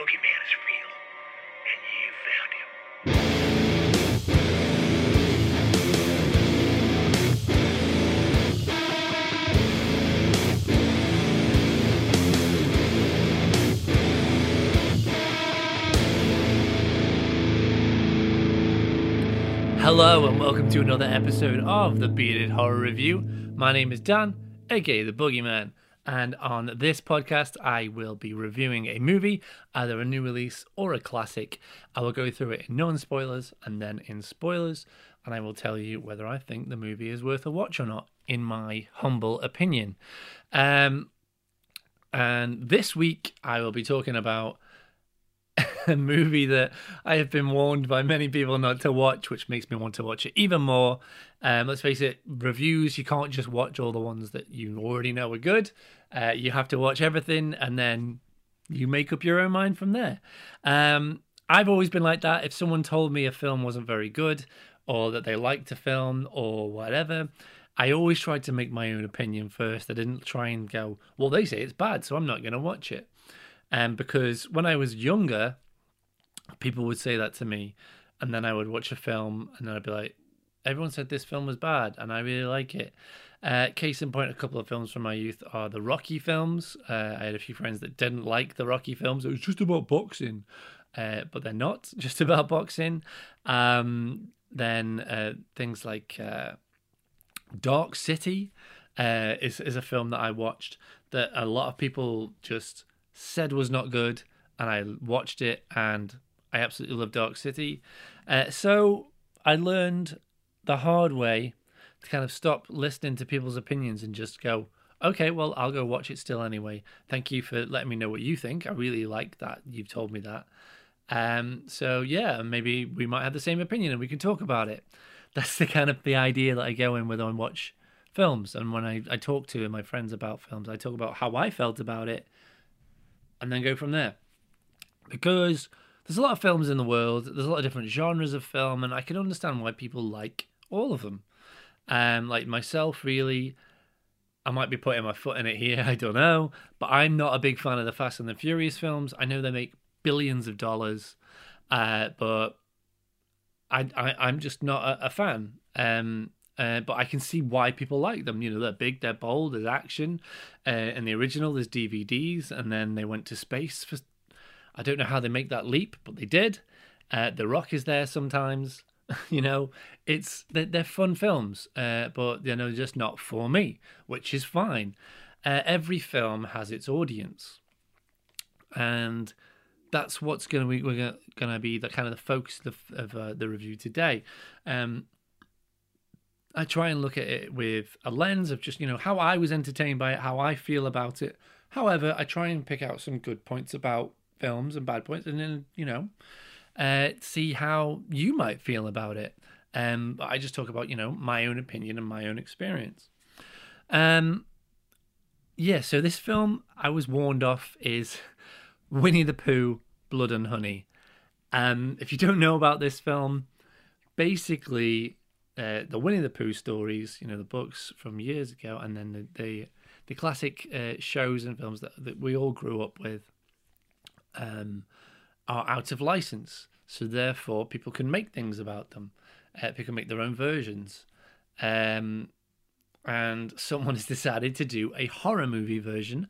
boogeyman is real, and you found him. Hello and welcome to another episode of the Bearded Horror Review. My name is Dan, aka the Boogeyman, and on this podcast, I will be reviewing a movie, either a new release or a classic. I will go through it in non spoilers and then in spoilers, and I will tell you whether I think the movie is worth a watch or not, in my humble opinion. Um, and this week, I will be talking about a movie that I have been warned by many people not to watch, which makes me want to watch it even more. Um, let's face it, reviews, you can't just watch all the ones that you already know are good. Uh, you have to watch everything and then you make up your own mind from there. Um, I've always been like that. If someone told me a film wasn't very good or that they liked a film or whatever, I always tried to make my own opinion first. I didn't try and go, well, they say it's bad, so I'm not going to watch it. Um, because when I was younger, people would say that to me, and then I would watch a film, and then I'd be like, "Everyone said this film was bad, and I really like it." Uh, case in point, a couple of films from my youth are the Rocky films. Uh, I had a few friends that didn't like the Rocky films. It was just about boxing, uh, but they're not just about boxing. Um, then uh, things like uh, Dark City uh, is is a film that I watched that a lot of people just said was not good, and I watched it and I absolutely love Dark City. Uh, so I learned the hard way to kind of stop listening to people's opinions and just go, okay, well, I'll go watch it still anyway. Thank you for letting me know what you think. I really like that you've told me that. Um, so yeah, maybe we might have the same opinion and we can talk about it. That's the kind of the idea that I go in with on watch films. And when I, I talk to my friends about films, I talk about how I felt about it and then go from there. Because there's a lot of films in the world, there's a lot of different genres of film, and I can understand why people like all of them. Um, like myself, really, I might be putting my foot in it here, I don't know, but I'm not a big fan of the Fast and the Furious films. I know they make billions of dollars, uh, but I, I am just not a, a fan. Um, uh, but I can see why people like them. You know, they're big, they're bold, there's action. Uh, in the original, there's DVDs, and then they went to space. For, I don't know how they make that leap, but they did. Uh, the Rock is there sometimes. you know, it's they're, they're fun films, uh, but you know, just not for me, which is fine. Uh, every film has its audience, and that's what's going to be we're going to be the kind of the focus of, of uh, the review today. Um, I try and look at it with a lens of just, you know, how I was entertained by it, how I feel about it. However, I try and pick out some good points about films and bad points, and then, you know, uh, see how you might feel about it. Um, I just talk about, you know, my own opinion and my own experience. Um, yeah, so this film I was warned off is Winnie the Pooh, Blood and Honey. Um, if you don't know about this film, basically uh, the Winnie the Pooh stories, you know, the books from years ago, and then the the, the classic uh, shows and films that, that we all grew up with um, are out of license. So therefore, people can make things about them. Uh, people can make their own versions. Um, and someone has decided to do a horror movie version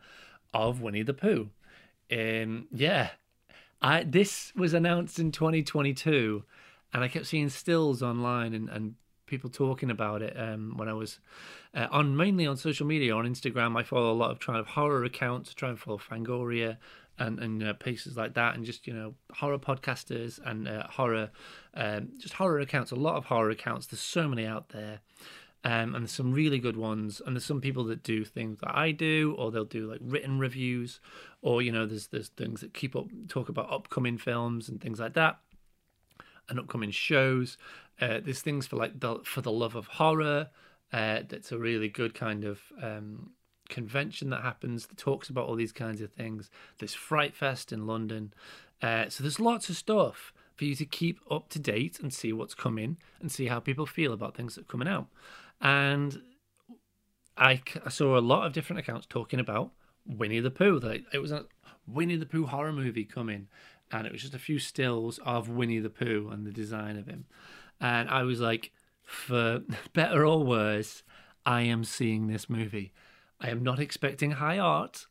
of Winnie the Pooh. Um, yeah, I this was announced in 2022, and I kept seeing stills online and, and people talking about it um, when I was uh, on mainly on social media on Instagram. I follow a lot of kind of horror accounts, try and follow Fangoria and and uh, like that, and just you know horror podcasters and uh, horror, um, just horror accounts. A lot of horror accounts. There's so many out there. Um, and some really good ones, and there's some people that do things that I do, or they'll do like written reviews, or you know, there's there's things that keep up talk about upcoming films and things like that and upcoming shows. Uh, there's things for like the for the love of horror. Uh, that's a really good kind of um, convention that happens that talks about all these kinds of things. There's Fright Fest in London, uh, so there's lots of stuff for you to keep up to date and see what's coming and see how people feel about things that are coming out. And I, I saw a lot of different accounts talking about Winnie the Pooh. That it was a Winnie the Pooh horror movie coming, and it was just a few stills of Winnie the Pooh and the design of him, and I was like, for better or worse, I am seeing this movie. I am not expecting high art,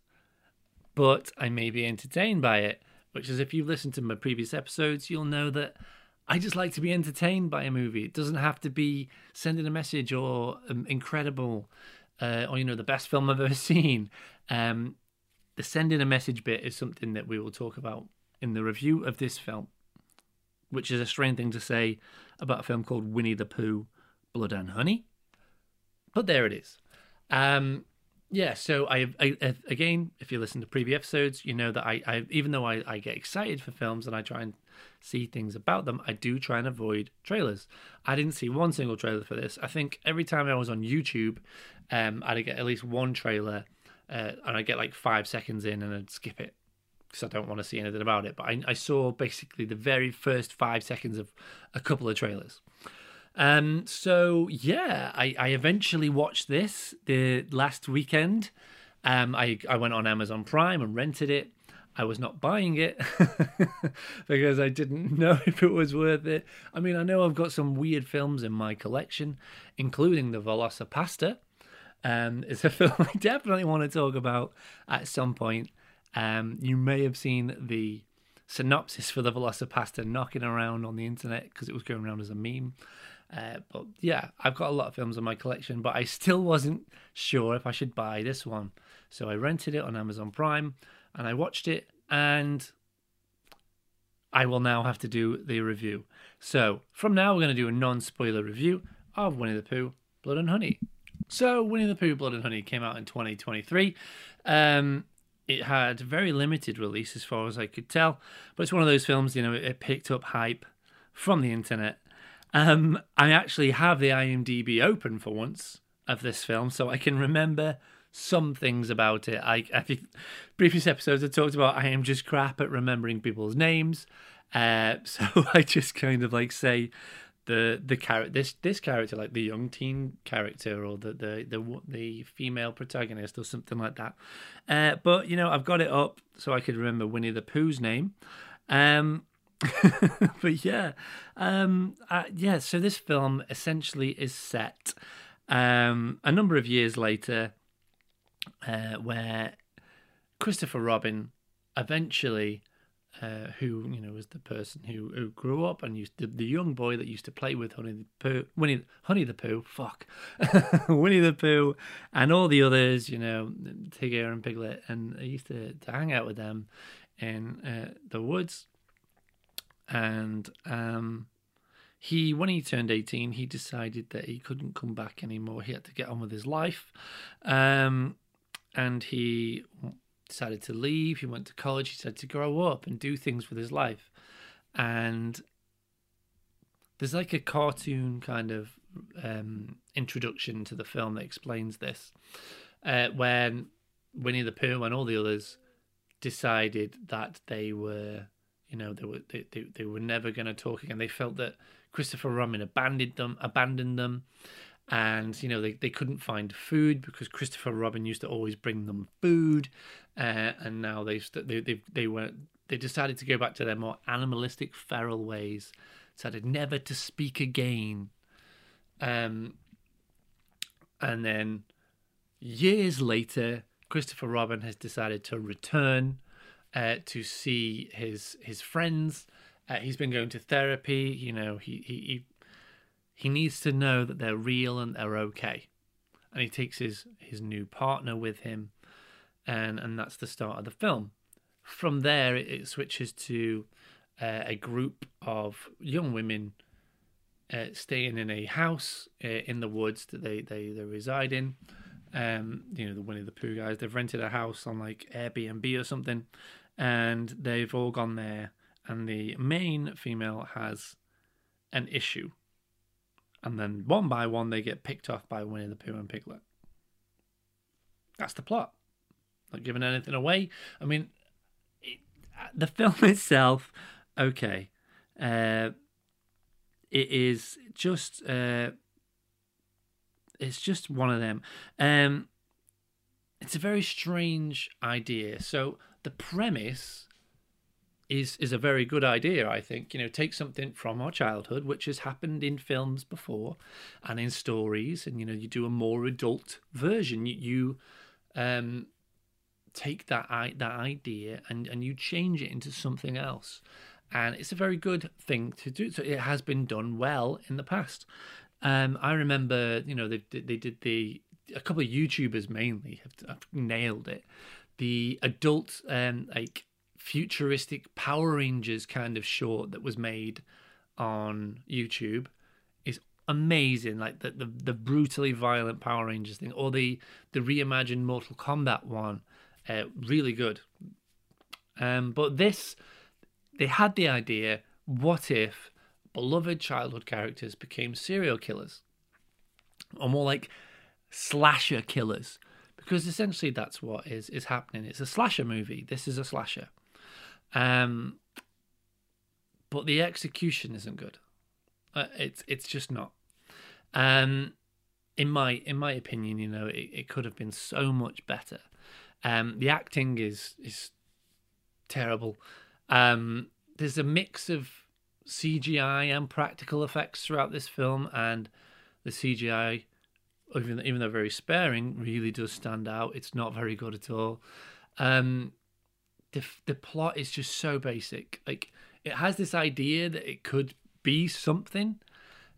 but I may be entertained by it. Which is, if you've listened to my previous episodes, you'll know that I just like to be entertained by a movie. It doesn't have to be sending a message or um, incredible uh, or, you know, the best film I've ever seen. Um, the sending a message bit is something that we will talk about in the review of this film, which is a strange thing to say about a film called Winnie the Pooh, Blood and Honey. But there it is. Um, yeah, so I, I, again, if you listen to previous episodes, you know that I, I even though I, I get excited for films and I try and see things about them, I do try and avoid trailers. I didn't see one single trailer for this. I think every time I was on YouTube, um, I'd get at least one trailer, uh, and I'd get like five seconds in and I'd skip it because I don't want to see anything about it. But I, I saw basically the very first five seconds of a couple of trailers. Um, so yeah, I, I eventually watched this the last weekend. Um, I I went on Amazon Prime and rented it. I was not buying it because I didn't know if it was worth it. I mean, I know I've got some weird films in my collection, including the VelociPastor. Um, it's a film I definitely want to talk about at some point. Um, you may have seen the synopsis for the VelociPastor knocking around on the internet because it was going around as a meme. Uh, but yeah, I've got a lot of films in my collection, but I still wasn't sure if I should buy this one. So I rented it on Amazon Prime and I watched it, and I will now have to do the review. So from now, we're going to do a non spoiler review of Winnie the Pooh Blood and Honey. So, Winnie the Pooh Blood and Honey came out in 2023. Um, it had very limited release as far as I could tell, but it's one of those films, you know, it, picked up hype from the internet um, I actually have the IMDb open for once of this film, so I can remember some things about it. I, I think previous episodes I talked about I am just crap at remembering people's names, uh, so I just kind of like say the the character this this character like the young teen character or the the the, the female protagonist or something like that. Uh, but you know I've got it up so I could remember Winnie the Pooh's name. Um, but yeah, um, uh, yeah. So this film essentially is set um, a number of years later, uh, where Christopher Robin eventually, uh, who you know was the person who, who grew up and used to, the young boy that used to play with Honey the Pooh, Winnie, Honey the Pooh, fuck, Winnie the Pooh, and all the others, you know, Tigger and Piglet, and I used to, to hang out with them in uh, the woods. And um, he when he turned 18 he decided that he couldn't come back anymore. He had to get on with his life. Um, and he decided to leave he went to college he said to grow up and do things with his life. And there's like a cartoon kind of um, introduction to the film that explains this uh, when winnie the pooh and all the others decided that they were you know, they were they, they, they were never going to talk again. They felt that Christopher Robin abandoned them, abandoned them, and you know they, they couldn't find food because Christopher Robin used to always bring them food, uh, and now they they they they were they decided to go back to their more animalistic, feral ways. Decided never to speak again. Um, and then years later, Christopher Robin has decided to return uh, to see his his friends. Uh, he's been going to therapy. You know, he, he he needs to know that they're real and they're okay. And he takes his his new partner with him, and and that's the start of the film. From there, it, it switches to uh, a group of young women uh, staying in a house uh, in the woods that they, they, they reside in. Um, you know, the Winnie the Pooh guys, they've rented a house on like Airbnb or something, and they've all gone there, and the main female has an issue. And then one by one, they get picked off by Winnie the Pooh and Piglet. That's the plot. Not giving anything away. I mean, it, the film itself, okay. Uh, it is just uh, it's just one of them. Um, it's a very strange idea. So the premise is is a very good idea. I think you know take something from our childhood, which has happened in films before, and in stories, and you know you do a more adult version. You, you um, take that that idea and and you change it into something else, and it's a very good thing to do. So it has been done well in the past. Um, I remember, you know, they they did the a couple of YouTubers mainly have, have nailed it. The adult um, like futuristic Power Rangers kind of short that was made on YouTube is amazing. Like the, the the, brutally violent Power Rangers thing, or the the reimagined Mortal Kombat one, uh, really good. Um, but this, they had the idea: what if beloved childhood characters became serial killers, or more like slasher killers? Because essentially, that's what is is happening. It's a slasher movie. This is a slasher. Um, but the execution isn't good. Uh, it's it's just not. Um, in my in my opinion, you know, it, it could have been so much better. Um, the acting is is terrible. Um, there's a mix of CGI and practical effects throughout this film, and the CGI, even even though very sparing, really does stand out. It's not very good at all. Um, the the plot is just so basic. Like it has this idea that it could be something,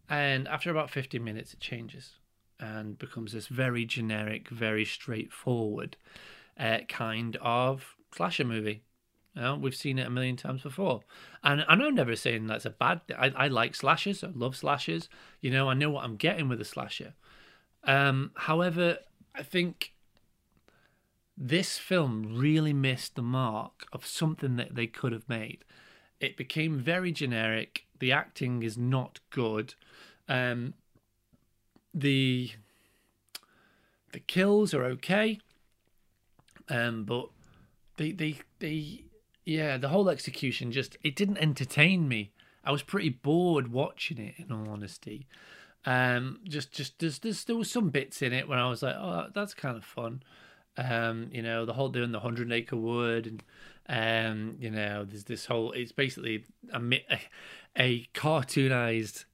and after about fifty minutes, it changes and becomes this very generic, very straightforward uh, kind of slasher movie. You know, we've seen it a million times before, and, and I'm never saying that's a bad. I I like slashers. I love slashers. You know, I know what I'm getting with a slasher. Um, however, I think this film really missed the mark of something that they could have made. It became very generic. The acting is not good. Um, the the kills are okay, um, but the the the yeah the whole execution just it didn't entertain me. I was pretty bored watching it. In all honesty, um, just just there's, there's there was some bits in it when I was like, oh, that's kind of fun. Um, you know, the whole doing the hundred acre wood, and um, you know, there's this whole. It's basically a a, a cartoonized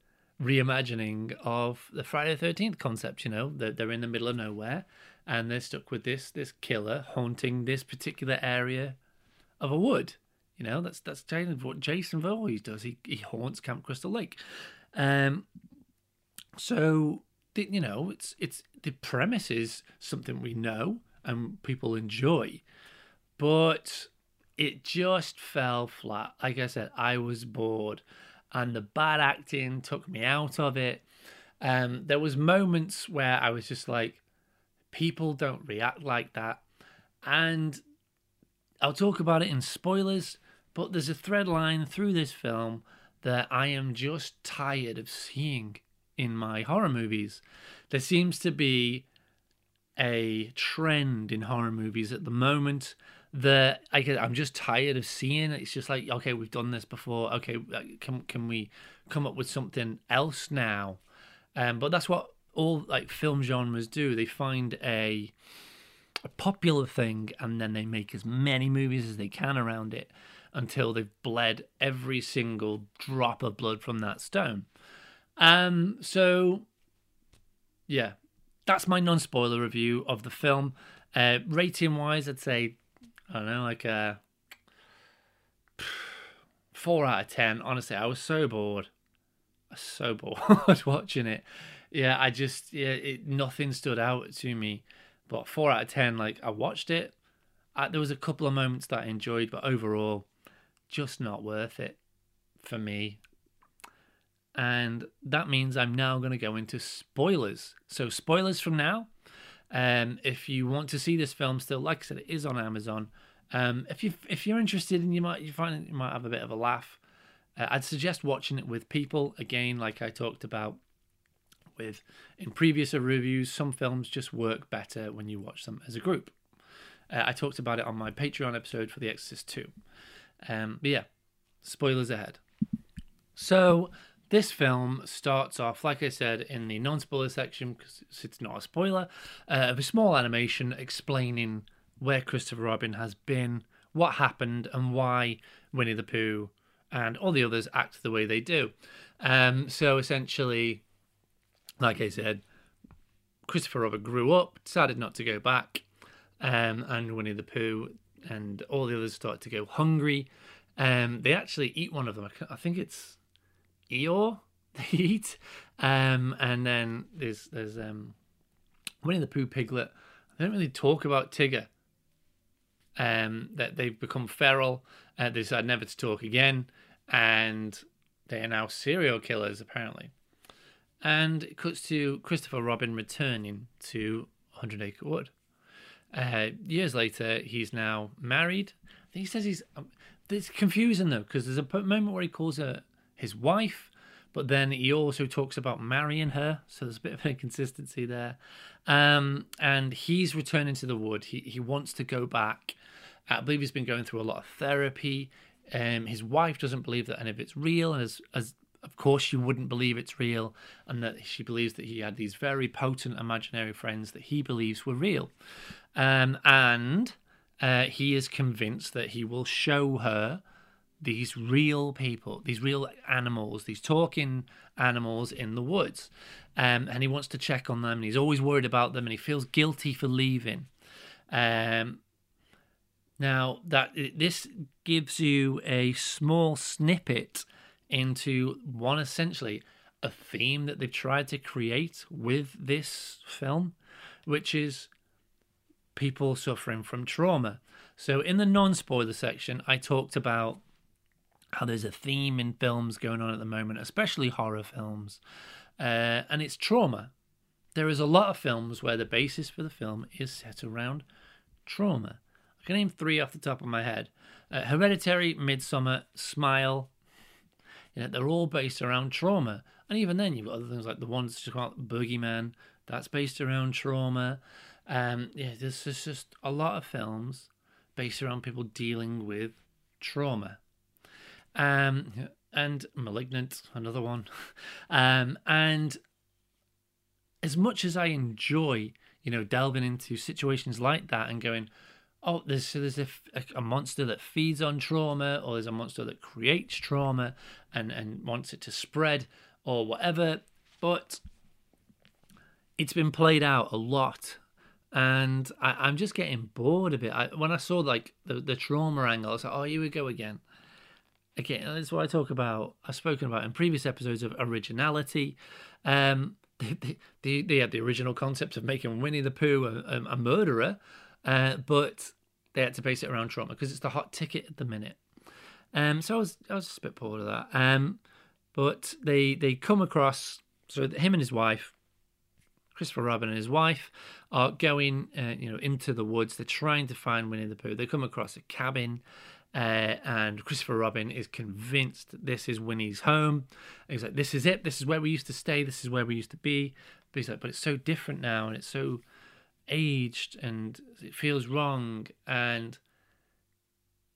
reimagining of the Friday the Thirteenth concept. You know, they're, they're in the middle of nowhere, and they're stuck with this this killer haunting this particular area of a wood. You know, that's that's what Jason always does. He he haunts Camp Crystal Lake. Um, so you know, it's it's the premise is something we know and people enjoy. But it just fell flat. Like I said, I was bored, and the bad acting took me out of it. Um, there was moments where I was just like, people don't react like that, and I'll talk about it in spoilers. But there's a thread line through this film that I am just tired of seeing in my horror movies. There seems to be a trend in horror movies at the moment that I I'm just tired of seeing. It's just like okay, we've done this before. Okay, uh, can can we come up with something else now? Um, but that's what all like film genres do. They find a a popular thing and then they make as many movies as they can around it until they've bled every single drop of blood from that stone. Um, so yeah, that's my non-spoiler review of the film. Uh, rating wise, I'd say I don't know, like a four out of ten. Honestly, I was so bored, was so bored watching it. Yeah, I just yeah, it, nothing stood out to me. But four out of ten, like I watched it. I, there was a couple of moments that I enjoyed, but overall, just not worth it for me. And that means I'm now going to go into spoilers. So, spoilers from now. Um, if you want to see this film still, like I said, it is on Amazon. Um, if you if you're interested and you might you find you might have a bit of a laugh, uh, I'd suggest watching it with people. Again, like I talked about with in previous reviews, some films just work better when you watch them as a group. Uh, I talked about it on my Patreon episode for The Exorcist 2. Um, but yeah, spoilers ahead. So this film starts off, like I said, in the non spoiler section, because it's not a spoiler, uh, of a small animation explaining where Christopher Robin has been, what happened and why Winnie the Pooh and all the others act the way they do. Um, so essentially, like I said, Christopher Robin grew up, decided not to go back, um, and Winnie the Pooh and all the others start to go hungry. Um, they actually eat one of them. I think it's Eeyore they eat, um, and then there's there's um, Winnie the Pooh piglet. They don't really talk about Tigger. Um, that they've become feral. Uh, they decide never to talk again, and they are now serial killers apparently. And it cuts to Christopher Robin returning to 100 Acre Wood. Uh, years later, he's now married. He says he's. Um, it's confusing though because there's a moment where he calls her his wife, but then he also talks about marrying her. So there's a bit of an inconsistency there. Um, and he's returning to the wood. He he wants to go back. I believe he's been going through a lot of therapy. Um, his wife doesn't believe that any of it's real, and as as of course she wouldn't believe it's real, and that she believes that he had these very potent imaginary friends that he believes were real, um, and uh, he is convinced that he will show her these real people, these real animals, these talking animals in the woods, um, and he wants to check on them, and he's always worried about them, and he feels guilty for leaving. Um, now that this gives you a small snippet into one essentially a theme that they've tried to create with this film, which is people suffering from trauma. So in the non-spoiler section, I talked about how there's a theme in films going on at the moment, especially horror films, uh, and it's trauma. There is a lot of films where the basis for the film is set around trauma I can name three off the top of my head. Uh, Hereditary, Midsommar, Smile. They're all based around trauma. And even then, you've got other things like the ones called Boogeyman. That's based around trauma. Um, yeah, there's just, just a lot of films based around people dealing with trauma. Um, and Malignant, another one. Um, and as much as I enjoy, you know, delving into situations like that and going, oh, there's so there's a, a, monster that feeds on trauma, or there's a monster that creates trauma and and wants it to spread, or whatever. But it's been played out a lot, and I, am just getting bored of it. I, when I saw like the the trauma angle, I was like, oh, here we go again. Again, that's what I talk about. I've spoken about in previous episodes of originality. Um, they, they, they had the original concept of making Winnie the Pooh a, a murderer, uh, but they had to base it around trauma because it's the hot ticket at the minute. Um, so I was I was just a bit bored of that. Um, but they they come across so him and his wife, Christopher Robin and his wife, are going uh, you know into the woods. They're trying to find Winnie the Pooh. They come across a cabin. Uh, and Christopher Robin is convinced this is Winnie's home. He's like, "This is it. This is where we used to stay. This is where we used to be." But he's like, "But it's so different now, and it's so aged and it feels wrong and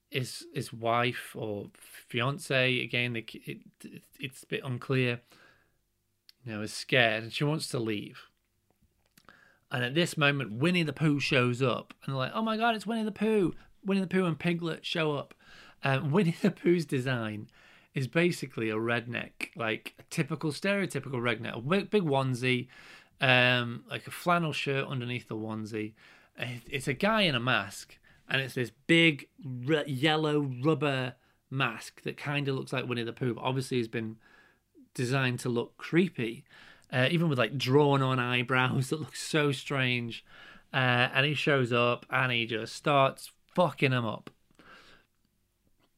his his wife or fiance again it, it, it's a bit unclear you know is scared and she wants to leave. And at this moment winnie the pooh shows up and they're like oh my god it's winnie the pooh. Winnie the pooh and piglet show up. Um, winnie the pooh's design is basically a redneck like a typical stereotypical redneck a big, big onesie um, like a flannel shirt underneath the onesie. It's a guy in a mask, and it's this big r- yellow rubber mask that kind of looks like Winnie the Pooh. But obviously, has been designed to look creepy, uh, even with like drawn on eyebrows that look so strange. Uh, and he shows up and he just starts fucking him up.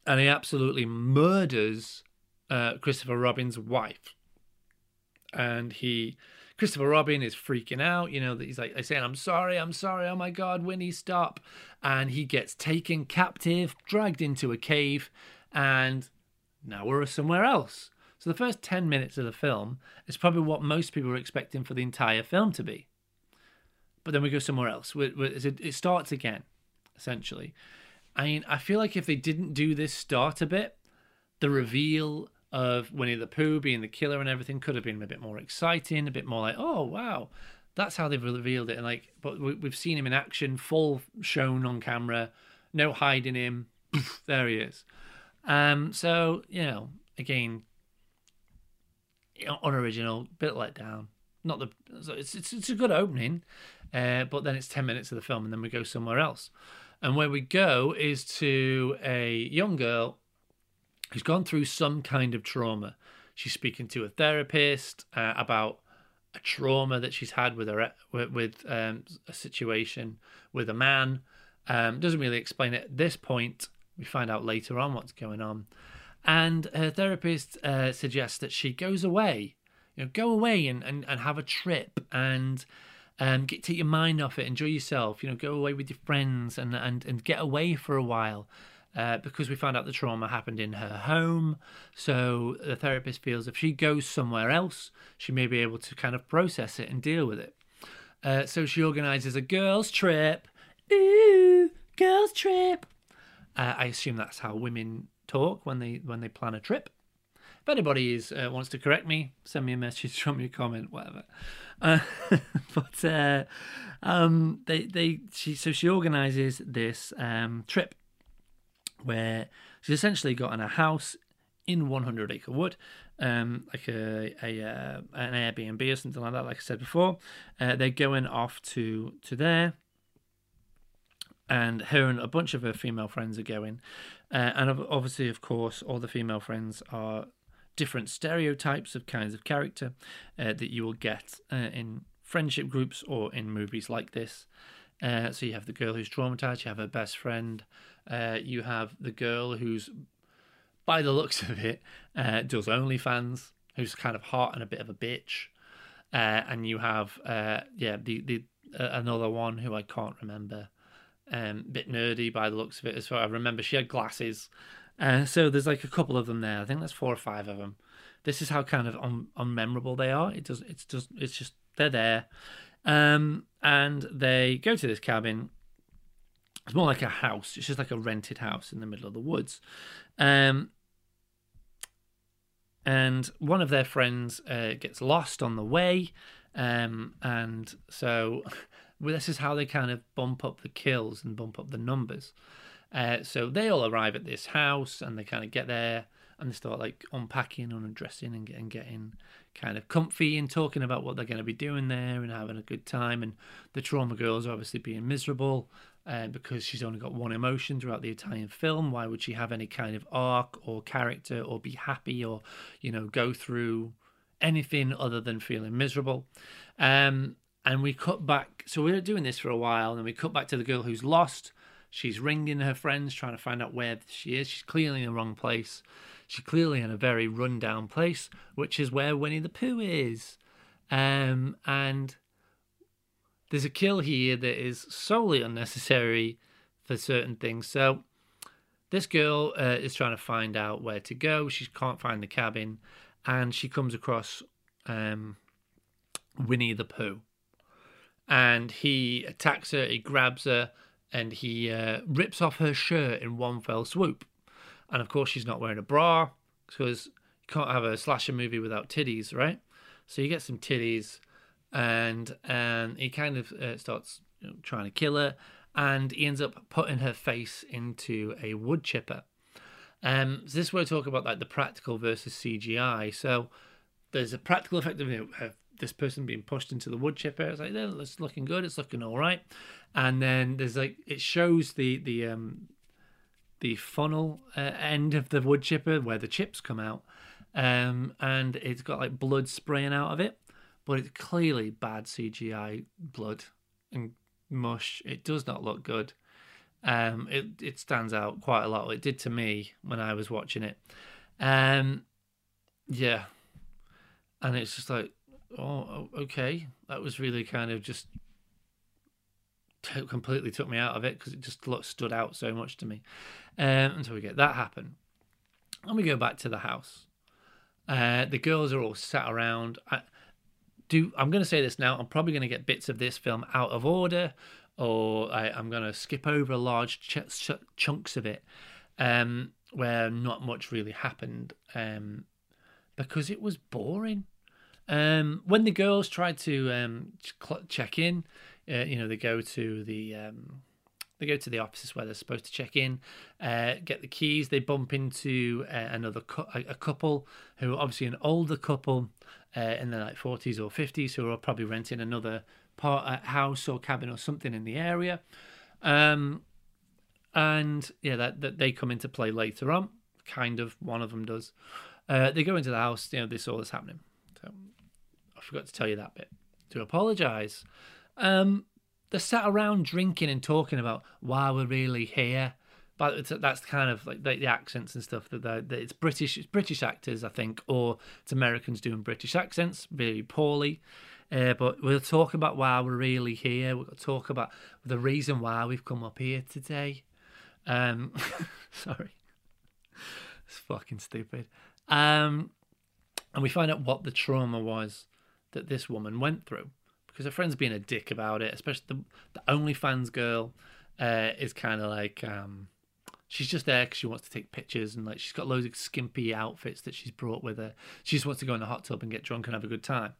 And he absolutely murders uh, Christopher Robin's wife. And he Christopher Robin is freaking out. You know, he's like, I saying, I'm sorry, I'm sorry. Oh my God, Winnie, stop. And he gets taken captive, dragged into a cave, and now we're somewhere else. So the first 10 minutes of the film is probably what most people are expecting for the entire film to be. But then we go somewhere else. It starts again, essentially. I mean, I feel like if they didn't do this start a bit, the reveal of Winnie the Pooh being the killer and everything could have been a bit more exciting, a bit more like, oh wow, that's how they've revealed it. And like, but we've seen him in action, full shown on camera, no hiding him, there he is. Um, so you know, again, unoriginal, bit let down. Not the it's it's, it's a good opening, uh, but then it's ten minutes of the film, and then we go somewhere else. And where we go is to a young girl who's gone through some kind of trauma. She's speaking to a therapist uh, about a trauma that she's had with her with, with um, a situation with a man. Um, doesn't really explain it at this point. We find out later on what's going on. And her therapist uh, suggests that she goes away, you know, go away and, and, and have a trip and um, get take your mind off it, enjoy yourself, you know, go away with your friends and and, and get away for a while. Uh, because we found out the trauma happened in her home. So the therapist feels if she goes somewhere else, she may be able to kind of process it and deal with it. Uh, so she organises a girls' trip. Ooh, girls' trip. Uh, I assume that's how women talk when they when they plan a trip. If anybody is uh, wants to correct me, send me a message, drop me a comment, whatever. Uh, but uh, um, they they she so she organises this um, trip where she's essentially got in a house in 100 acre wood um like a, a uh, an airbnb or something like that like i said before. Uh, they're going off to to there and her and a bunch of her female friends are going. Uh, and obviously of course all the female friends are different stereotypes of kinds of character uh, that you will get uh, in friendship groups or in movies like this. Uh, so you have the girl who's traumatized you have her best friend uh, you have the girl who's, by the looks of it, uh, does OnlyFans, who's kind of hot and a bit of a bitch. Uh, and you have, uh, yeah, the the uh, another one who I can't remember, um, bit nerdy by the looks of it. As far as I remember, she had glasses. Uh, so there's like a couple of them there. I think there's four or five of them. This is how kind of un- unmemorable they are. It does. It's just. It's just they're there, um, and they go to this cabin it's more like a house. It's just like a rented house in the middle of the woods. Um, and one of their friends uh, gets lost on the way. Um, and so well, this is how they kind of bump up the kills and bump up the numbers. Uh, so they all arrive at this house and they kind of get there and they start like unpacking and undressing and getting, getting kind of comfy and talking about what they're going to be doing there and having a good time. And the trauma girls are obviously being miserable uh, because she's only got one emotion throughout the Italian film. Why would she have any kind of arc or character or be happy or, you know, go through anything other than feeling miserable? Um, and we cut back. So we are doing this for a while, and we cut back to the girl who's lost. She's ringing her friends, trying to find out where she is. She's clearly in the wrong place. She's clearly in a very rundown place, which is where Winnie the Pooh is. Um, and there's a kill here that is solely unnecessary for certain things. So this girl uh, is trying to find out where to go. She can't find the cabin, and she comes across um, Winnie the Pooh, and he attacks her. He grabs her, and he uh, rips off her shirt in one fell swoop. And of course, she's not wearing a bra because you can't have a slasher movie without titties, right? So you get some titties and and he kind of uh, starts you know, trying to kill her, and he ends up putting her face into a wood chipper. Um, so this is where talk about like the practical versus CGI. So there's a practical effect of, you know, this person being pushed into the wood chipper. It's like, yeah, it's looking good. It's looking all right. And then there's like it shows the the um the funnel uh, end of the wood chipper where the chips come out. Um, and it's got like blood spraying out of it but it's clearly bad CGI blood and mush. It does not look good. Um, it it stands out quite a lot. It did to me when I was watching it. Um, yeah, and it's just like, oh, okay, that was really kind of just t- completely took me out of it because it just looked, stood out so much to me. Um, until we get that happen, and we go back to the house. Uh, the girls are all sat around. I, do I'm going to say this now. I'm probably going to get bits of this film out of order, or I, am going to skip over large ch- ch- chunks of it um, where not much really happened um, because it was boring. Um, when the girls tried to um, ch- check in, uh, you know, they go to the um, They go to the offices where they're supposed to check in, uh, get the keys. They bump into uh, another cu- a, a couple who are obviously an older couple uh, in their like 40s or 50s who are probably renting another part uh, house or cabin or something in the area. Um, and yeah, that, that they come into play later on. Kind of, one of them does. Uh, they go into the house. You know, they saw this happening. So I forgot to tell you that bit. To apologise. Um, they're sat around drinking and talking about why we're really here. But that's kind of like the, accents and stuff that, that it's British, it's British actors, I think, or it's Americans doing British accents really poorly. Uh, but we'll talk about why we're really here. We'll talk about the reason why we've come up here today. Um, sorry, it's fucking stupid. Um, and we find out what the trauma was that this woman went through because her friend's being a dick about it. Especially the the OnlyFans girl uh, is kind of like um, she's just there because she wants to take pictures and like she's got loads of skimpy outfits that she's brought with her. She just wants to go in the hot tub and get drunk and have a good time.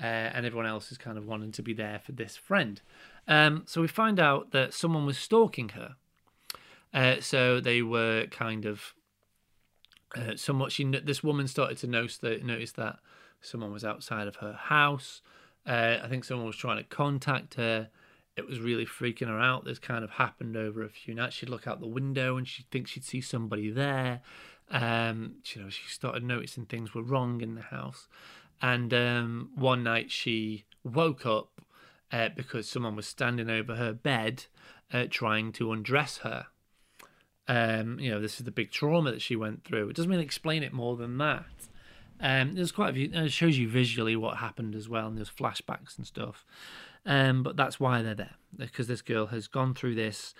Uh, and everyone else is kind of wanting to be there for this friend. Um, so we find out that someone was stalking her. Uh, so they were kind of uh, somewhat. She this woman started to notice that notice that someone was outside of her house. Uh, I think someone was trying to contact her. It was really freaking her out. This kind of happened over a few nights. She'd look out the window and she'd think she'd see somebody there. Um, you know, she started noticing things were wrong in the house. And um, one night she woke up uh, because someone was standing over her bed uh, trying to undress her. Um, you know, this is the big trauma that she went through. It doesn't really explain it more than that. Um, there's quite a few. It shows you visually what happened as well, and there's flashbacks and stuff. Um, but that's why they're there because this girl has gone through this,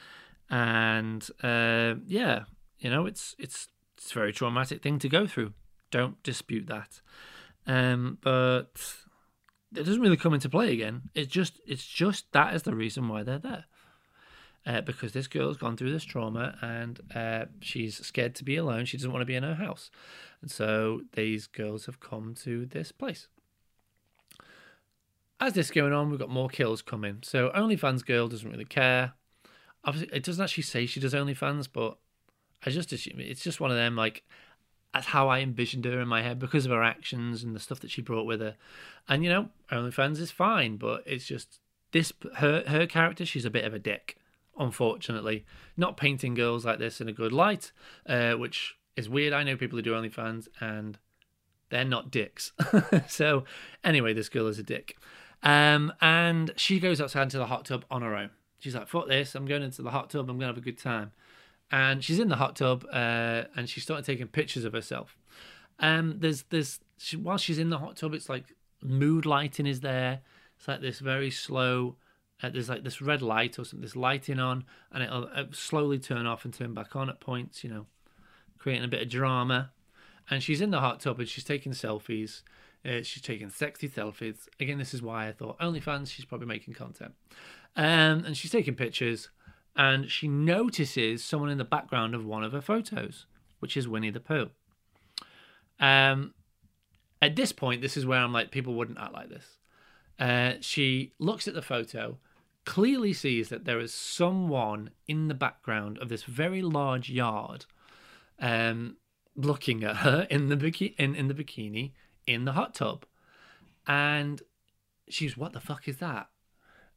and uh, yeah, you know, it's it's it's a very traumatic thing to go through. Don't dispute that. Um, but it doesn't really come into play again. It's just it's just that is the reason why they're there uh, because this girl's gone through this trauma and uh, she's scared to be alone. She doesn't want to be in her house. And so these girls have come to this place. As this going on, we've got more kills coming. So OnlyFans girl doesn't really care. Obviously, it doesn't actually say she does OnlyFans, but I just assume it's just one of them like that's how I envisioned her in my head because of her actions and the stuff that she brought with her. And you know, OnlyFans is fine, but it's just this her her character. She's a bit of a dick unfortunately. Not painting girls like this in a good light, uh, which is weird. I know people who do OnlyFans and they're not dicks. so, anyway, this girl is a dick. Um, and she goes outside into the hot tub on her own. She's like, fuck this, I'm going into the hot tub, I'm going to have a good time. And she's in the hot tub uh, and she started taking pictures of herself. Um, there's, there's, she, while she's in the hot tub, it's like mood lighting is there. It's like this very slow uh, there's like this red light or something, this lighting on, and it'll, it'll slowly turn off and turn back on at points, you know, creating a bit of drama. And she's in the hot tub and she's taking selfies. Uh, she's taking sexy selfies. Again, this is why I thought OnlyFans, she's probably making content. Um, and she's taking pictures and she notices someone in the background of one of her photos, which is Winnie the Pooh. Um, at this point, this is where I'm like, people wouldn't act like this. Uh, she looks at the photo, clearly sees that there is someone in the background of this very large yard, um, looking at her in the biki- in, in the bikini in the hot tub, and she's what the fuck is that?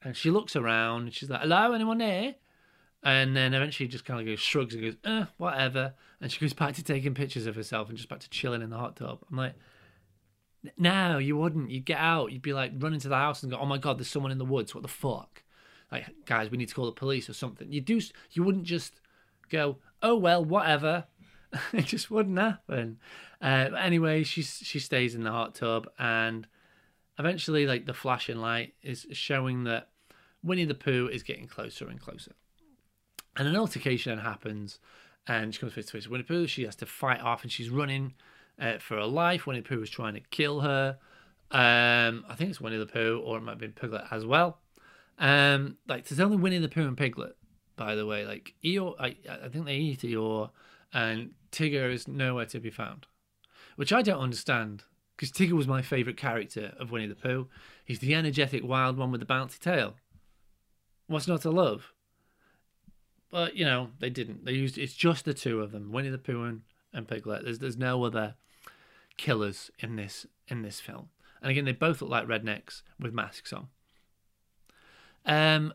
And she looks around and she's like, "Hello, anyone there?" And then eventually just kind of goes shrugs and goes, "Eh, whatever." And she goes back to taking pictures of herself and just back to chilling in the hot tub. I'm like, no, you wouldn't. You'd get out. You'd be like running to the house and go, "Oh my god, there's someone in the woods. What the fuck?" Like, guys, we need to call the police or something. You do. You wouldn't just go, "Oh well, whatever." it just wouldn't happen. Uh, anyway, she she stays in the hot tub, and eventually, like the flashing light is showing that Winnie the Pooh is getting closer and closer. And an altercation happens, and she comes face to face with Winnie the Pooh. She has to fight off, and she's running uh, for her life. Winnie the Pooh is trying to kill her. Um, I think it's Winnie the Pooh, or it might been Piglet as well. Um, like there's only Winnie the Pooh and Piglet, by the way. Like Eeyore, I, I think they eat Eeyore, and Tigger is nowhere to be found, which I don't understand because Tigger was my favourite character of Winnie the Pooh. He's the energetic wild one with the bouncy tail. What's not to love? but you know they didn't. They used it's just the two of them, Winnie the Pooh and, and Piglet. There's there's no other killers in this in this film. And again, they both look like rednecks with masks on. Um,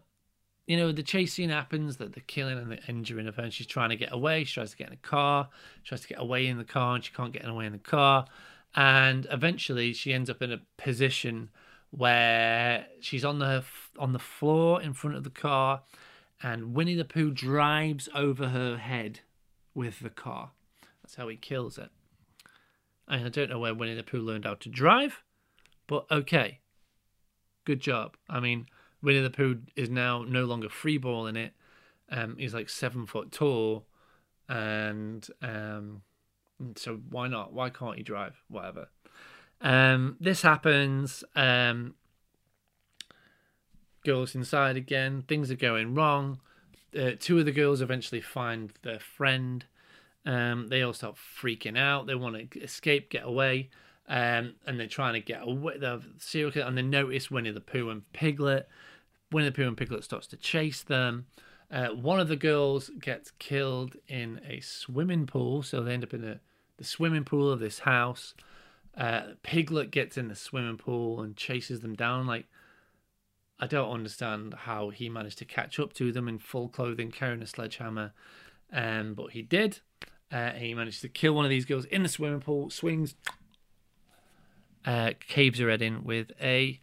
you know, the chase scene happens, that the killing and the injuring of her, and she's trying to get away. She tries to get in a car, she tries to get away in the car, and she can't get away in the car. And eventually, she ends up in a position where she's on the on the floor in front of the car, and Winnie the Pooh drives over her head with the car. That's how he kills it. And I don't know where Winnie the Pooh learned how to drive, but okay, good job. I mean Winnie the Pooh is now no longer freeballing it. Um, he's like seven foot tall, and um, so why not? Why can't he drive? Whatever. Um, this happens. Um, girls inside again. Things are going wrong. Uh, two of the girls eventually find their friend. Um, they all start freaking out. They want to escape, get away, um, and they're trying to get away. The serial killer, and they notice Winnie the Pooh and Piglet. Winnie and Piglet starts to chase them. Uh, one of the girls gets killed in a swimming pool, so they end up in the, the swimming pool of this house. Uh, Piglet gets in the swimming pool and chases them down. Like, I don't understand how he managed to catch up to them in full clothing, carrying a sledgehammer, um, but he did. Uh, he managed to kill one of these girls in the swimming pool, swings, uh, caves her head in with a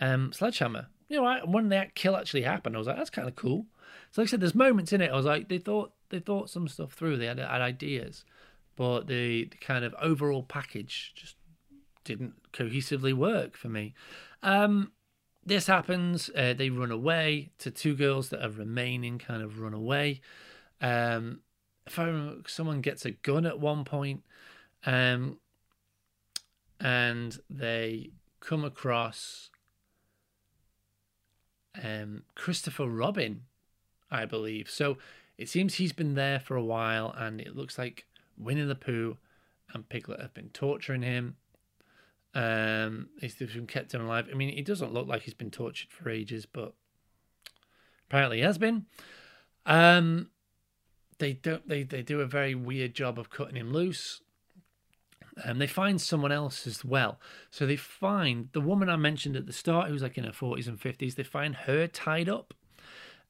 um, sledgehammer you know, when that kill actually happened, I was like, that's kind of cool. So, like I said, there's moments in it. I was like, they thought they thought some stuff through. They had, had ideas, but the, the kind of overall package just didn't cohesively work for me. Um, this happens. Uh, they run away to two girls that are remaining, kind of run away. Um, if I remember, someone gets a gun at one point, um, and they come across um, Christopher Robin, I believe. So it seems he's been there for a while, and it looks like Winnie the Pooh and Piglet have been torturing him. Um, he's been kept him alive. I mean, he doesn't look like he's been tortured for ages, but apparently he has been. Um, they don't. They they do a very weird job of cutting him loose. And they find someone else as well. So they find the woman I mentioned at the start, who's like in her 40s and 50s, they find her tied up.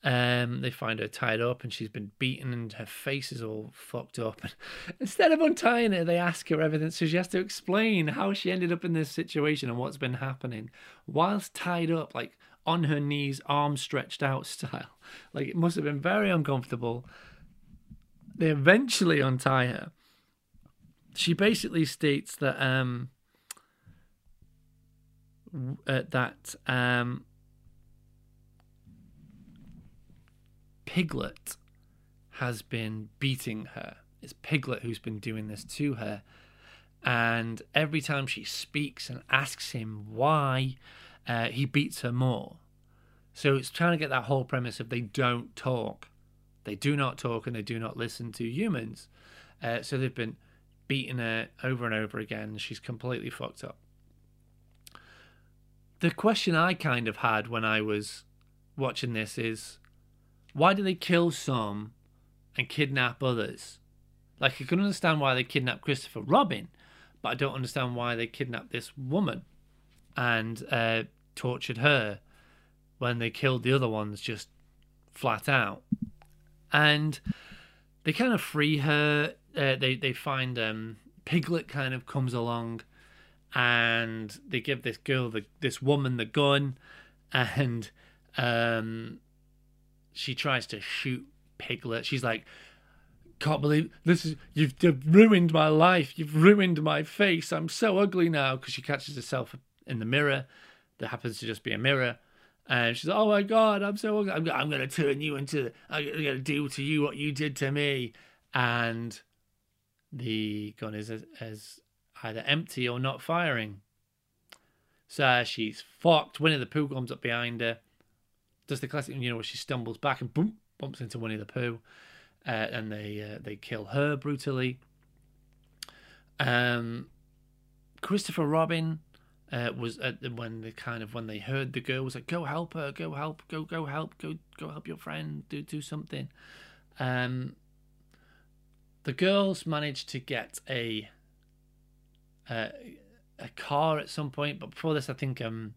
Um, they find her tied up and she's been beaten and her face is all fucked up. And instead of untying her, they ask her everything. So she has to explain how she ended up in this situation and what's been happening whilst tied up, like on her knees, arms stretched out style. Like it must have been very uncomfortable. They eventually untie her she basically states that um, uh, that um, Piglet has been beating her. It's Piglet who's been doing this to her. And every time she speaks and asks him why, uh, he beats her more. So it's trying to get that whole premise of they don't talk. They do not talk and they do not listen to humans. Uh, so they've been beating her over and over again. She's completely fucked up. The question I kind of had when I was watching this is why do they kill some and kidnap others? Like, I can understand why they kidnapped Christopher Robin, but I don't understand why they kidnapped this woman and uh, tortured her when they killed the other ones just flat out. And they kind of free her uh, they they find um, Piglet kind of comes along, and they give this girl the this woman the gun, and um, she tries to shoot Piglet. She's like, "Can't believe this is you've, you've ruined my life. You've ruined my face. I'm so ugly now." Because she catches herself in the mirror. There happens to just be a mirror. And she's like, "Oh my god, I'm so ugly. I'm, I'm going to turn you into. I'm going to do to you what you did to me." And the gun is as either empty or not firing. So she's fucked. Winnie the Pooh comes up behind her. Does the classic, you know, where she stumbles back and boom, bumps into Winnie the Pooh, uh, and they uh, they kill her brutally. Um, Christopher Robin uh, was at the, when they kind of when they heard the girl was like, "Go help her, go help, go go help, go go help your friend, do do something." Um, the girls managed to get a uh, a car at some point, but before this, I think um,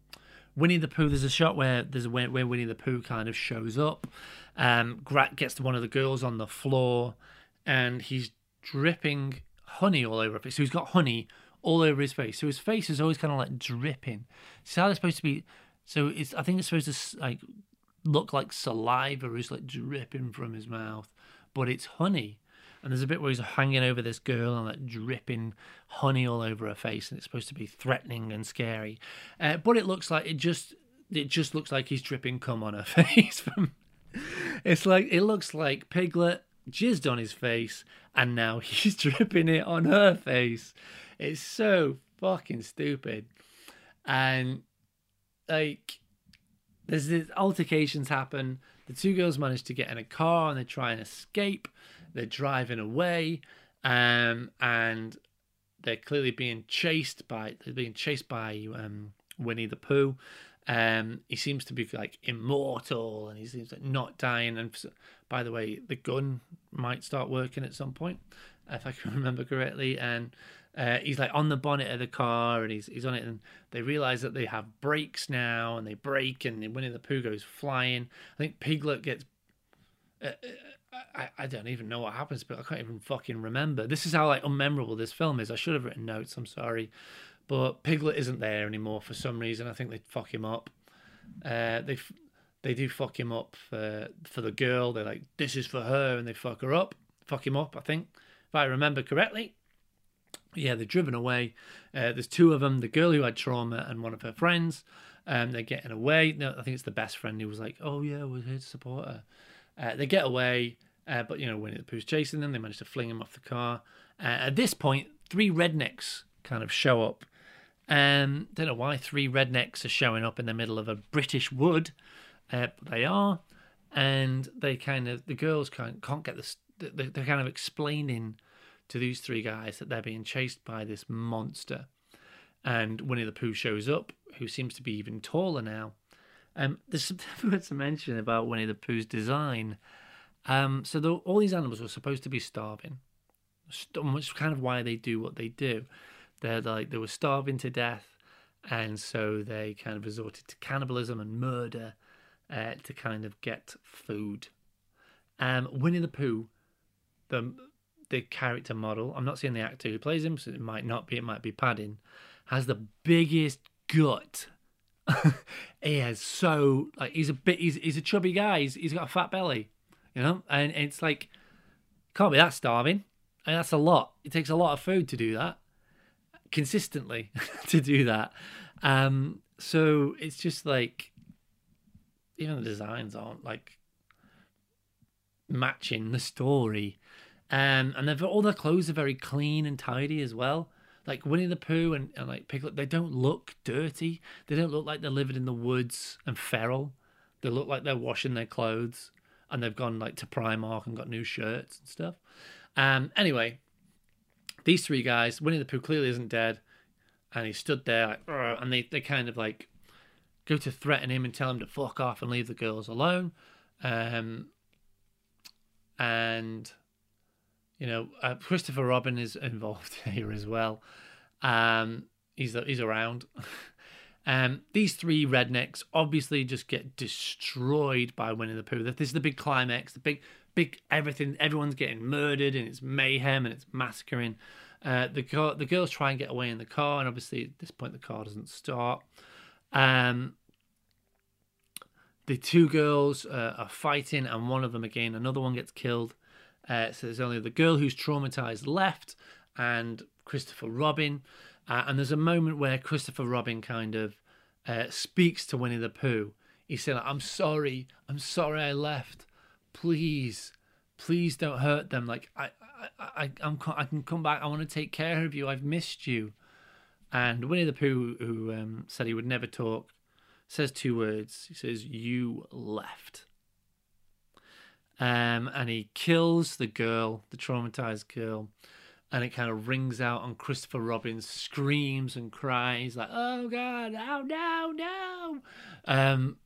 Winnie the Pooh. There's a shot where there's a where, Winnie the Pooh kind of shows up. Um, Grat gets to one of the girls on the floor, and he's dripping honey all over his. So he's got honey all over his face. So his face is always kind of like dripping. So how they're supposed to be. So it's I think it's supposed to like look like saliva is like dripping from his mouth, but it's honey. And there's a bit where he's hanging over this girl and like dripping honey all over her face, and it's supposed to be threatening and scary. Uh, but it looks like it just it just looks like he's dripping cum on her face. From it's like it looks like Piglet jizzed on his face, and now he's dripping it on her face. It's so fucking stupid, and like there's these altercations happen. The two girls manage to get in a car and they try and escape. They're driving away, um, and they're clearly being chased by they're being chased by um, Winnie the Pooh. Um, he seems to be like immortal, and he seems like not dying. And by the way, the gun might start working at some point, if I can remember correctly. And uh, he's like on the bonnet of the car, and he's he's on it, and they realize that they have brakes now, and they brake, and Winnie the Pooh goes flying. I think Piglet gets. Uh, I, I don't even know what happens, but I can't even fucking remember. This is how like unmemorable this film is. I should have written notes. I'm sorry, but Piglet isn't there anymore for some reason. I think they fuck him up. Uh, they they do fuck him up for for the girl. They're like, this is for her, and they fuck her up, fuck him up. I think if I remember correctly yeah, they're driven away. Uh, there's two of them: the girl who had trauma and one of her friends. Um, they're getting away. No, I think it's the best friend who was like, "Oh yeah, we're here to support her." Uh, they get away, uh, but you know, Winnie the Pooh's chasing them. They manage to fling him off the car. Uh, at this point, three rednecks kind of show up. Um, don't know why three rednecks are showing up in the middle of a British wood. Uh, but they are, and they kind of the girls can't can't get this. They're kind of explaining to these three guys that they're being chased by this monster. And Winnie the Pooh shows up, who seems to be even taller now. Um, there's something to mention about Winnie the Pooh's design. Um, so the, all these animals were supposed to be starving, which is kind of why they do what they do. They're like they were starving to death, and so they kind of resorted to cannibalism and murder uh, to kind of get food. Um, Winnie the Pooh, the the character model, I'm not seeing the actor who plays him, so it might not be, it might be padding, has the biggest gut. he has so like he's a bit he's he's a chubby guy. He's, he's got a fat belly, you know, and it's like can't be that starving. And that's a lot. It takes a lot of food to do that consistently to do that. Um, so it's just like even the designs aren't like matching the story um, and all their clothes are very clean and tidy as well. Like Winnie the Pooh and, and like Piglet, they don't look dirty. They don't look like they're living in the woods and feral. They look like they're washing their clothes and they've gone like to Primark and got new shirts and stuff. Um, anyway, these three guys, Winnie the Pooh clearly isn't dead, and he stood there like, and they they kind of like go to threaten him and tell him to fuck off and leave the girls alone. Um, and you know, uh, Christopher Robin is involved here as well. Um, he's he's around. um, these three rednecks obviously just get destroyed by Winnie the Pooh. This is the big climax, the big big everything. Everyone's getting murdered and it's mayhem and it's massacring. Uh, the car, the girls try and get away in the car, and obviously at this point the car doesn't start. Um, the two girls uh, are fighting, and one of them again, another one gets killed. Uh, so there's only the girl who's traumatized left and Christopher Robin. Uh, and there's a moment where Christopher Robin kind of uh, speaks to Winnie the Pooh. He said, I'm sorry. I'm sorry I left. Please, please don't hurt them. Like, I, I, I, I'm, I can come back. I want to take care of you. I've missed you. And Winnie the Pooh, who um, said he would never talk, says two words. He says, You left. Um, and he kills the girl, the traumatized girl. And it kind of rings out on Christopher Robin's screams and cries like, "Oh God, oh no, no!" Um,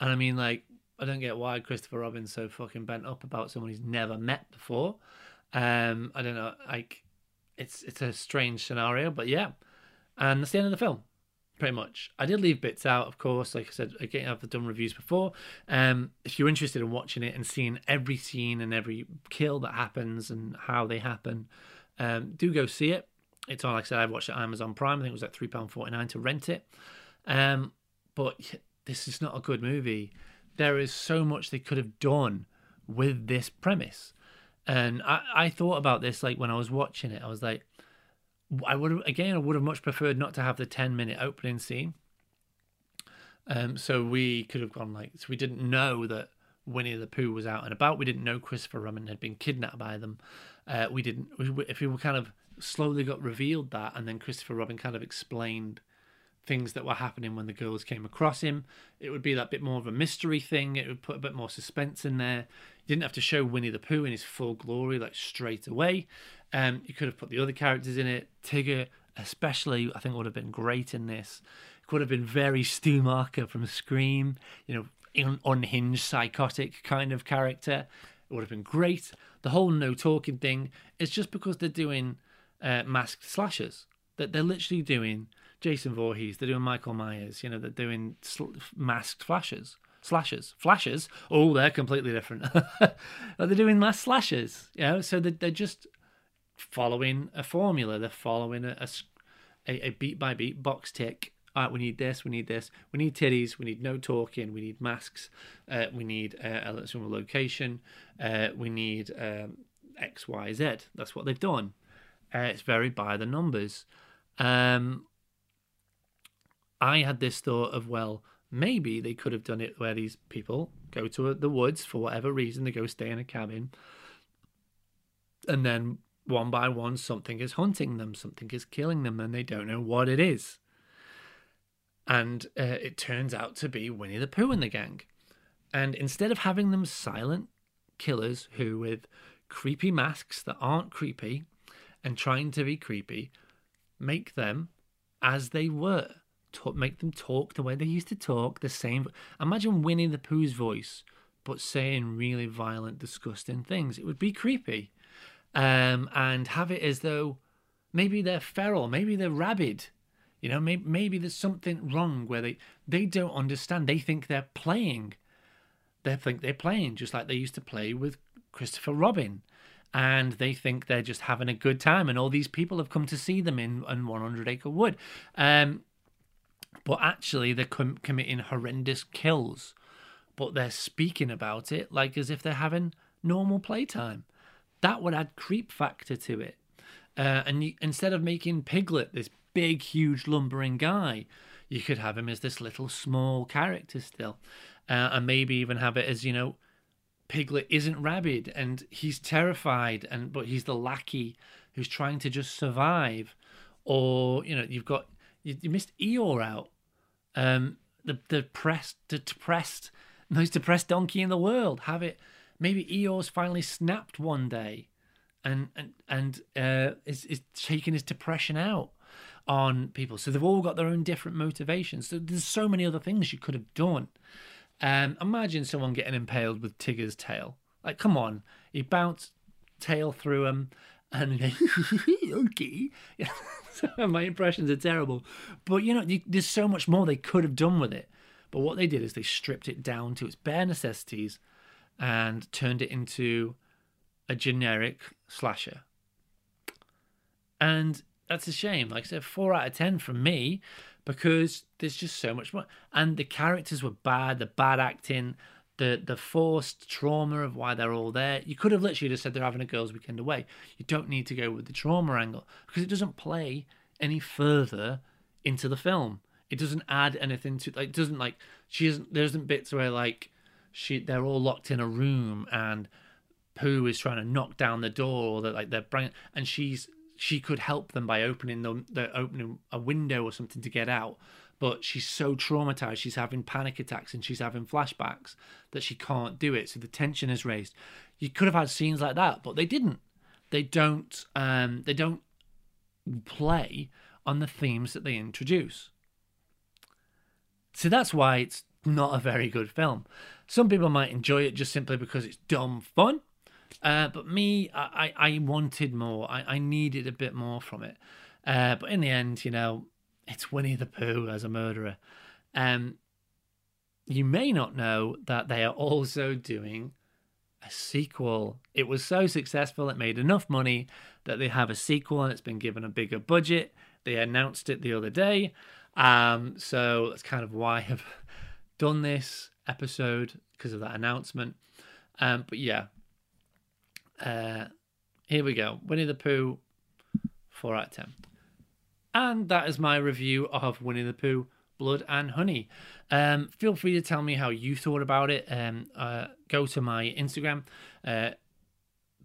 and I mean, like, I don't get why Christopher Robin's so fucking bent up about someone he's never met before. Um, I don't know, like, it's it's a strange scenario, but yeah, and that's the end of the film pretty much. I did leave bits out, of course. Like I said, again, I've done reviews before. Um, if you're interested in watching it and seeing every scene and every kill that happens and how they happen, um, do go see it. It's on, like I said, I watched it on Amazon Prime. I think it was forty nine to rent it. Um, but this is not a good movie. There is so much they could have done with this premise, and I, I thought about this like when I was watching it. I was like, I would have, again, I would have much preferred not to have the 10 minute opening scene. Um, so we could have gone like, so we didn't know that Winnie the Pooh was out and about. We didn't know Christopher Robin had been kidnapped by them. Uh, we didn't, if we were kind of slowly got revealed that, and then Christopher Robin kind of explained things that were happening when the girls came across him. It would be that bit more of a mystery thing. It would put a bit more suspense in there. You didn't have to show Winnie the Pooh in his full glory like straight away. Um, you could have put the other characters in it. Tigger, especially, I think would have been great in this. Could have been very Stu Macher from Scream. You know, unhinged, psychotic kind of character. It would have been great. The whole no talking thing is just because they're doing uh, masked slashers. That they're literally doing Jason Voorhees. They're doing Michael Myers. You know, they're doing sl- masked flashes. Slashers, flashes. Oh, they're completely different. But they're doing mass slashers. You know, so they're, they're just following a formula. They're following a, a, a beat by beat box tick. All right, we need this, we need this, we need titties, we need no talking, we need masks, uh, we need uh, a location, uh, we need um, X, Y, Z. That's what they've done. Uh, it's very by the numbers. Um, I had this thought of, well, maybe they could have done it where these people go to the woods for whatever reason, they go stay in a cabin, and then one by one, something is hunting them, something is killing them, and they don't know what it is. And uh, it turns out to be Winnie the Pooh and the gang. And instead of having them silent killers who, with creepy masks that aren't creepy and trying to be creepy, make them as they were. Talk, make them talk the way they used to talk, the same. Imagine Winnie the Pooh's voice, but saying really violent, disgusting things. It would be creepy um, and have it as though maybe they're feral, maybe they're rabid. You know, maybe, maybe there's something wrong where they, they don't understand. They think they're playing. They think they're playing just like they used to play with Christopher Robin. And they think they're just having a good time. And all these people have come to see them in, in 100 Acre Wood. Um, but actually, they're com- committing horrendous kills. But they're speaking about it like as if they're having normal playtime. That would add creep factor to it. Uh, and you, instead of making Piglet this big, huge, lumbering guy, you could have him as this little small character still. Uh, and maybe even have it as, you know, Piglet isn't rabid and he's terrified, and but he's the lackey who's trying to just survive. Or, you know, you've got, you, you missed Eeyore out. Um, the, the depressed, the depressed, most depressed donkey in the world. Have it maybe Eeyore's finally snapped one day and and and uh, is is taking his depression out on people. So they've all got their own different motivations. So there's so many other things you could have done. Um, imagine someone getting impaled with Tigger's tail. Like, come on, he bounced tail through him, and okay. my impressions are terrible, but you know, you, there's so much more they could have done with it. But what they did is they stripped it down to its bare necessities and turned it into a generic slasher. And that's a shame. Like I said, four out of ten from me because there's just so much more. And the characters were bad, the bad acting, the the forced trauma of why they're all there. You could have literally just said they're having a girls' weekend away. You don't need to go with the trauma angle because it doesn't play any further into the film. It doesn't add anything to like. It doesn't like she isn't. There isn't bits where like she they're all locked in a room and Pooh is trying to knock down the door or that like they're bringing and she's she could help them by opening the, the opening a window or something to get out but she's so traumatized she's having panic attacks and she's having flashbacks that she can't do it so the tension is raised you could have had scenes like that but they didn't they don't um, they don't play on the themes that they introduce. So that's why it's not a very good film. Some people might enjoy it just simply because it's dumb fun. Uh, but me, I, I wanted more. I, I needed a bit more from it. Uh, but in the end, you know, it's Winnie the Pooh as a murderer. Um, you may not know that they are also doing a sequel. It was so successful, it made enough money that they have a sequel and it's been given a bigger budget. They announced it the other day. Um, so that's kind of why I've done this episode because of that announcement. Um, but yeah, uh, here we go. Winnie the Pooh, 4 out of 10. And that is my review of Winnie the Pooh, Blood and Honey. Um, feel free to tell me how you thought about it. Um, uh, go to my Instagram, uh,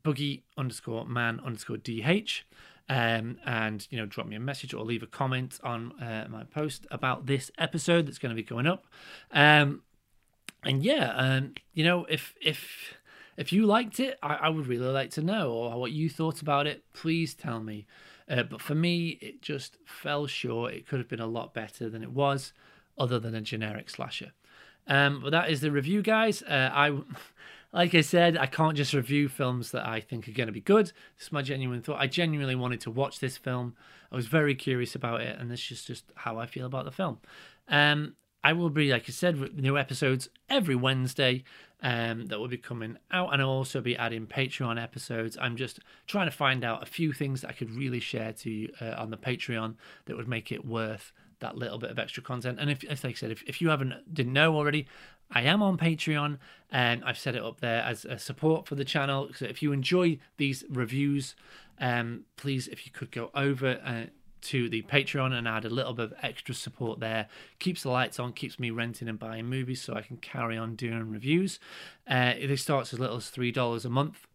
boogie underscore man underscore dh. Um, and you know, drop me a message or leave a comment on uh, my post about this episode that's going to be going up. Um, and yeah, um, you know, if if if you liked it, I, I, would really like to know or what you thought about it. Please tell me. Uh, but for me, it just fell short. It could have been a lot better than it was, other than a generic slasher. Um, but that is the review, guys. Uh, I, like I said, I can't just review films that I think are going to be good. This is my genuine thought. I genuinely wanted to watch this film. I was very curious about it, and this is just how I feel about the film. Um, I will be, like I said, new episodes every Wednesday um, that will be coming out, and I'll also be adding Patreon episodes. I'm just trying to find out a few things that I could really share to you uh, on the Patreon that would make it worth that little bit of extra content. And if, if like I said, if, if you haven't didn't know already, I am on Patreon, and I've set it up there as a support for the channel. So if you enjoy these reviews, um, please, if you could go over. Uh, to the Patreon and add a little bit of extra support there. Keeps the lights on, keeps me renting and buying movies so I can carry on doing reviews. Uh, it starts as little as $3 a month.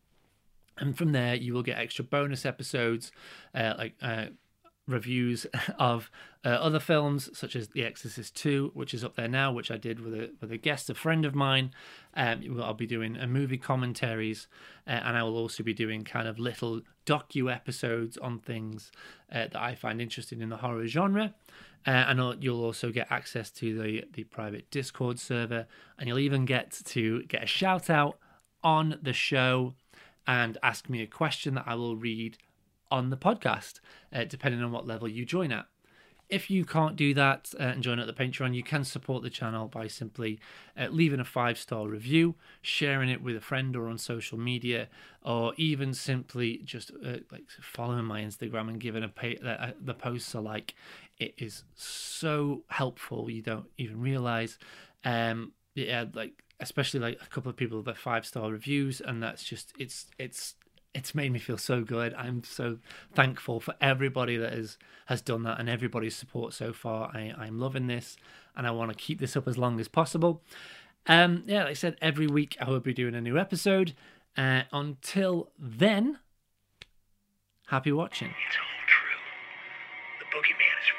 And from there, you will get extra bonus episodes uh, like uh, reviews of uh, other films such as The Exorcist 2, which is up there now, which I did with a with a guest, a friend of mine. Um, I'll be doing a movie commentaries, uh, and I will also be doing kind of little docu episodes on things uh, that I find interesting in the horror genre. Uh, and you'll also get access to the the private Discord server, and you'll even get to get a shout out on the show and ask me a question that I will read on the podcast, uh, depending on what level you join at. If you can't do that uh, and join at the Patreon, you can support the channel by simply uh, leaving a five star review, sharing it with a friend or on social media, or even simply just uh, like following my Instagram and giving a pay, uh, the posts a like. It is so helpful. You don't even realize. Um, yeah, like especially like a couple of people with five star reviews, and that's just it's it's it's made me feel so good. I'm so thankful for everybody that has has done that and everybody's support so far. I, I'm loving this and I want to keep this up as long as possible. Um, yeah, like I said, every week I will be doing a new episode. Uh, until then, happy watching. It's all true. The boogeyman is.